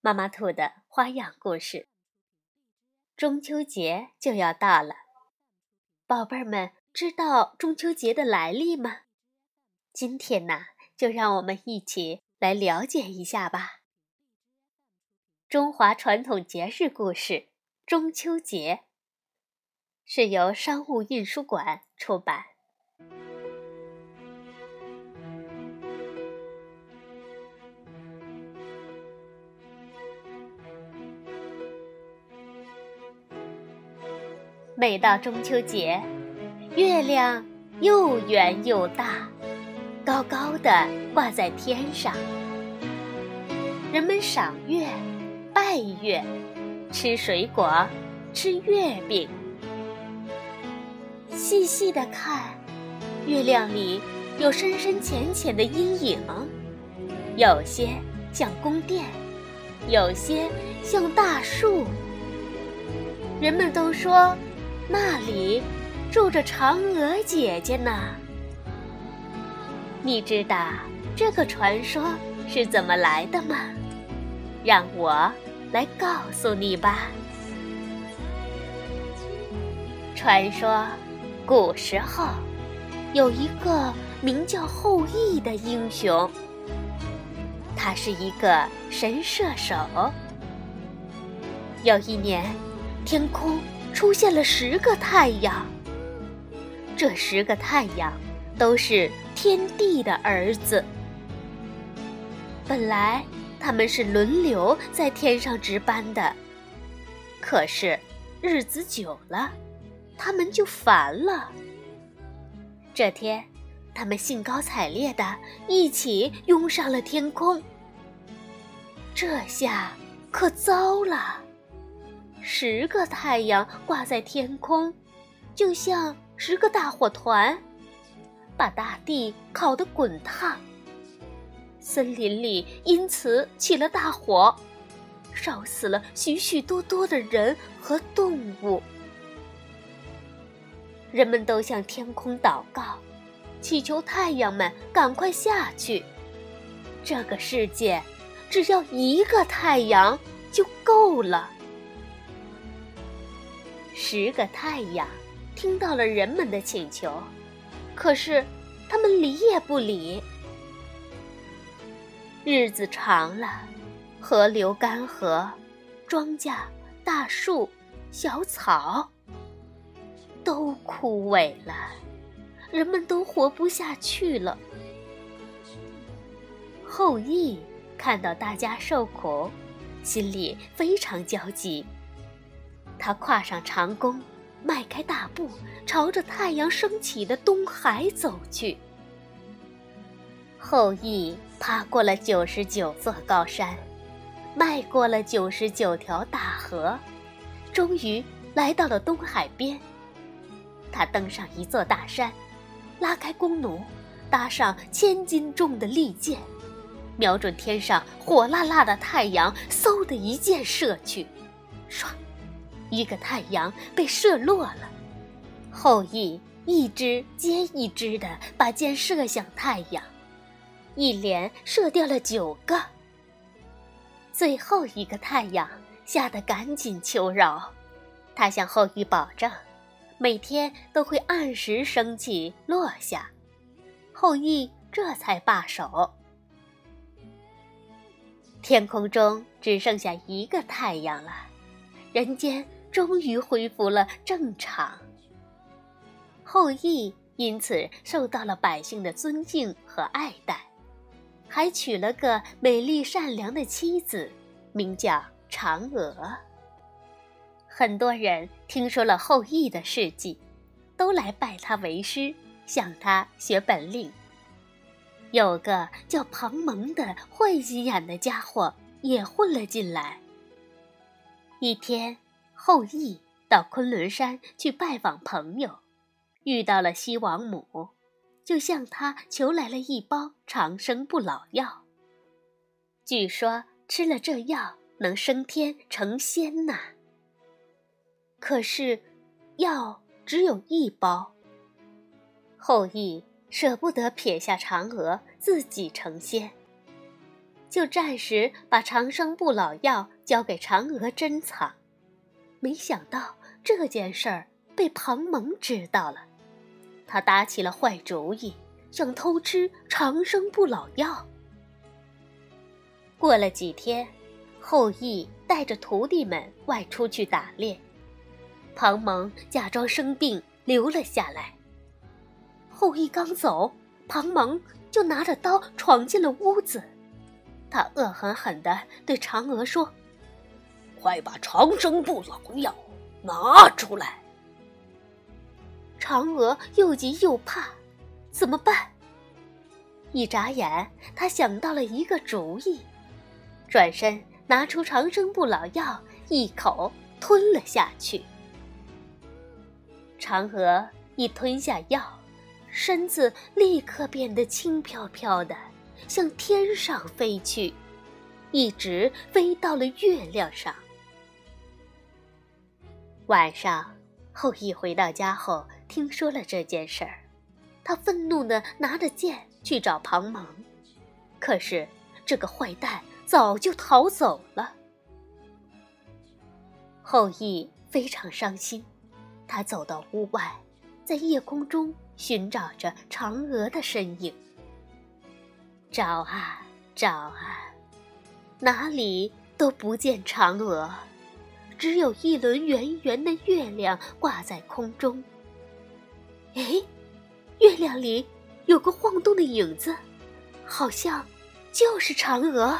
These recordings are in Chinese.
妈妈兔的花样故事。中秋节就要到了，宝贝儿们知道中秋节的来历吗？今天呢，就让我们一起来了解一下吧。中华传统节日故事：中秋节，是由商务印书馆出版。每到中秋节，月亮又圆又大，高高的挂在天上。人们赏月、拜月、吃水果、吃月饼。细细的看，月亮里有深深浅浅的阴影，有些像宫殿，有些像大树。人们都说。那里住着嫦娥姐姐呢。你知道这个传说是怎么来的吗？让我来告诉你吧。传说，古时候有一个名叫后羿的英雄，他是一个神射手。有一年，天空。出现了十个太阳，这十个太阳都是天帝的儿子。本来他们是轮流在天上值班的，可是日子久了，他们就烦了。这天，他们兴高采烈的一起拥上了天空。这下可糟了。十个太阳挂在天空，就像十个大火团，把大地烤得滚烫。森林里因此起了大火，烧死了许许多多的人和动物。人们都向天空祷告，祈求太阳们赶快下去。这个世界只要一个太阳就够了。十个太阳听到了人们的请求，可是他们理也不理。日子长了，河流干涸，庄稼、大树、小草都枯萎了，人们都活不下去了。后羿看到大家受苦，心里非常焦急。他跨上长弓，迈开大步，朝着太阳升起的东海走去。后羿爬过了九十九座高山，迈过了九十九条大河，终于来到了东海边。他登上一座大山，拉开弓弩，搭上千斤重的利箭，瞄准天上火辣辣的太阳，嗖的一箭射去，唰。一个太阳被射落了，后羿一支接一支的把箭射向太阳，一连射掉了九个。最后一个太阳吓得赶紧求饶，他向后羿保证，每天都会按时升起落下。后羿这才罢手。天空中只剩下一个太阳了，人间。终于恢复了正常。后羿因此受到了百姓的尊敬和爱戴，还娶了个美丽善良的妻子，名叫嫦娥。很多人听说了后羿的事迹，都来拜他为师，向他学本领。有个叫庞蒙的坏心眼的家伙也混了进来，一天，后羿到昆仑山去拜访朋友，遇到了西王母，就向他求来了一包长生不老药。据说吃了这药能升天成仙呐。可是，药只有一包。后羿舍不得撇下嫦娥自己成仙，就暂时把长生不老药交给嫦娥珍藏。没想到这件事儿被庞蒙知道了，他打起了坏主意，想偷吃长生不老药。过了几天，后羿带着徒弟们外出去打猎，庞蒙假装生病留了下来。后羿刚走，庞蒙就拿着刀闯进了屋子。他恶狠狠地对嫦娥说：“快把长生不老药拿出来！”嫦娥又急又怕，怎么办？一眨眼，他想到了一个主意，转身拿出长生不老药，一口吞了下去。嫦娥一吞下药。身子立刻变得轻飘飘的，向天上飞去，一直飞到了月亮上。晚上，后羿回到家后，听说了这件事儿，他愤怒的拿着剑去找庞蒙，可是这个坏蛋早就逃走了。后羿非常伤心，他走到屋外，在夜空中。寻找着嫦娥的身影，找啊找啊，哪里都不见嫦娥，只有一轮圆圆的月亮挂在空中。哎，月亮里有个晃动的影子，好像就是嫦娥。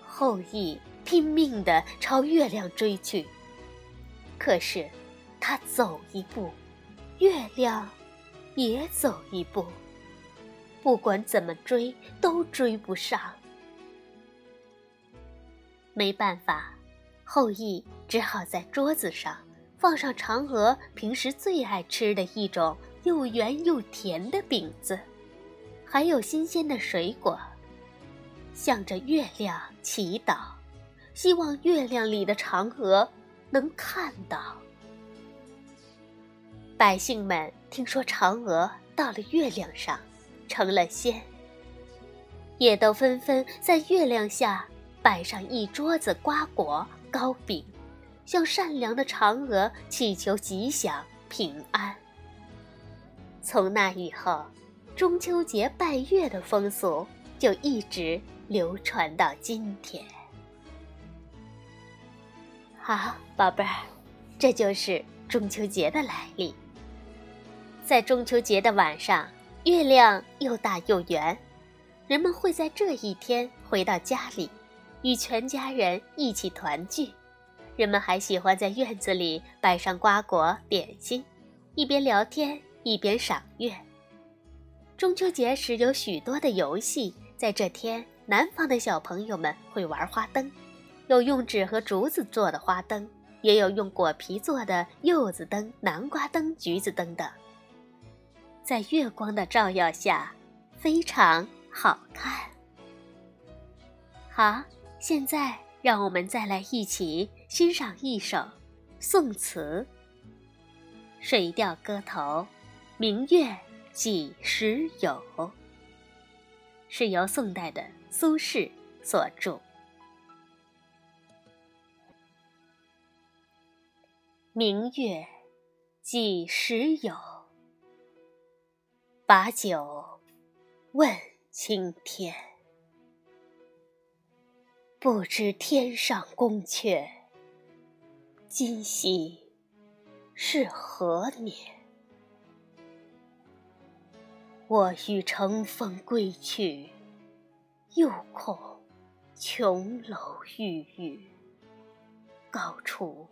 后羿拼命地朝月亮追去，可是他走一步。月亮也走一步，不管怎么追都追不上。没办法，后羿只好在桌子上放上嫦娥平时最爱吃的一种又圆又甜的饼子，还有新鲜的水果，向着月亮祈祷，希望月亮里的嫦娥能看到。百姓们听说嫦娥到了月亮上，成了仙，也都纷纷在月亮下摆上一桌子瓜果糕饼，向善良的嫦娥祈求吉祥平安。从那以后，中秋节拜月的风俗就一直流传到今天。好，宝贝儿，这就是中秋节的来历。在中秋节的晚上，月亮又大又圆，人们会在这一天回到家里，与全家人一起团聚。人们还喜欢在院子里摆上瓜果点心，一边聊天一边赏月。中秋节时有许多的游戏，在这天，南方的小朋友们会玩花灯，有用纸和竹子做的花灯，也有用果皮做的柚子灯、南瓜灯、橘子灯等。在月光的照耀下，非常好看。好，现在让我们再来一起欣赏一首宋词《水调歌头·明月几时有》，是由宋代的苏轼所著。《明月几时有》把酒问青天，不知天上宫阙，今夕是何年？我欲乘风归去，又恐琼楼玉宇，高处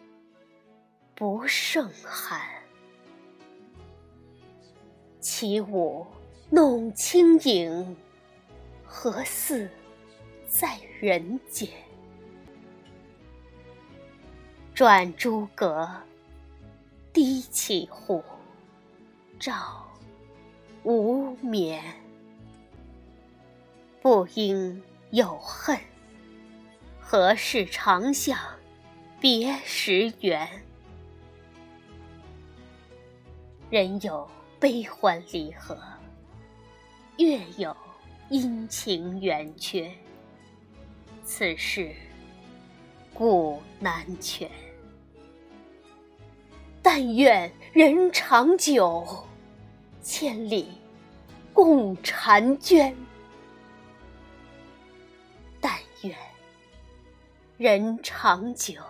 不胜寒。起舞弄清影，何似在人间？转朱阁，低绮户，照无眠。不应有恨，何事长向别时圆？人有悲欢离合，月有阴晴圆缺，此事古难全。但愿人长久，千里共婵娟。但愿人长久，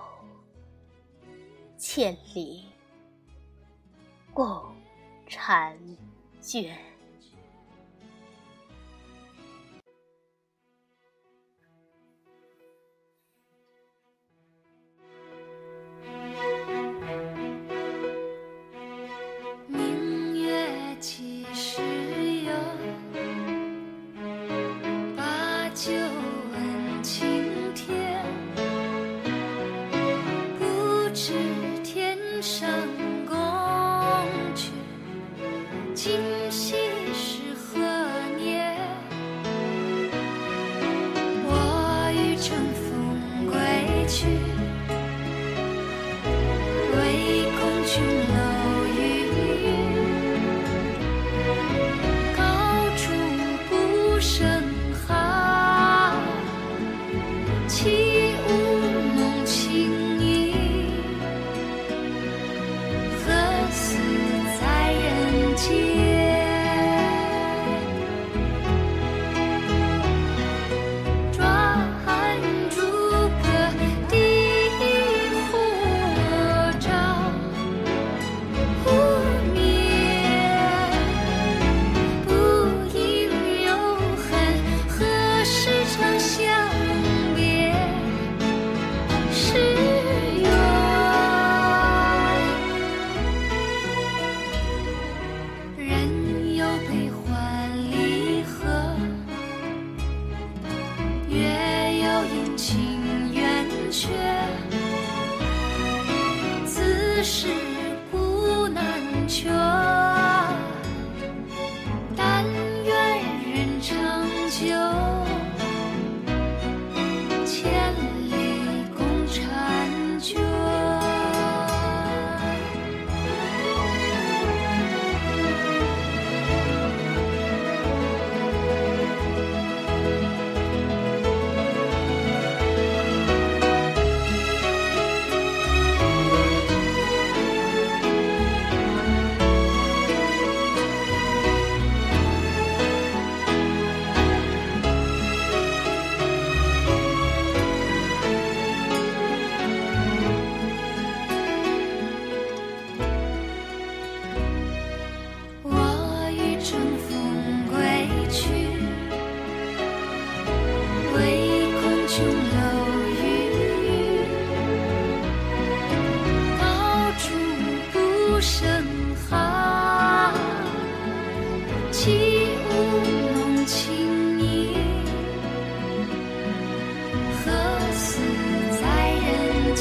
千里共婵娟。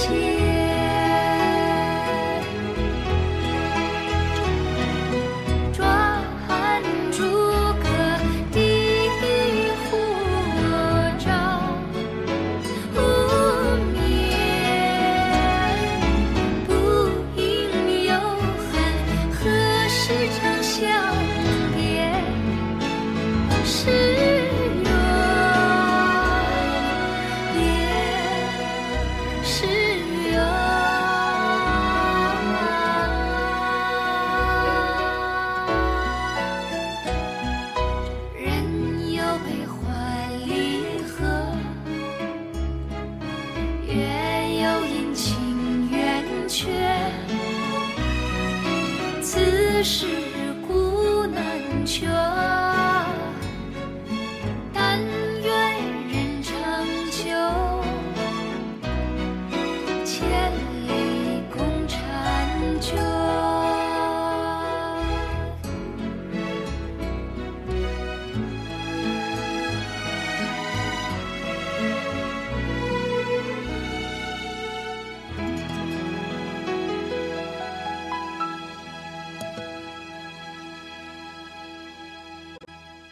是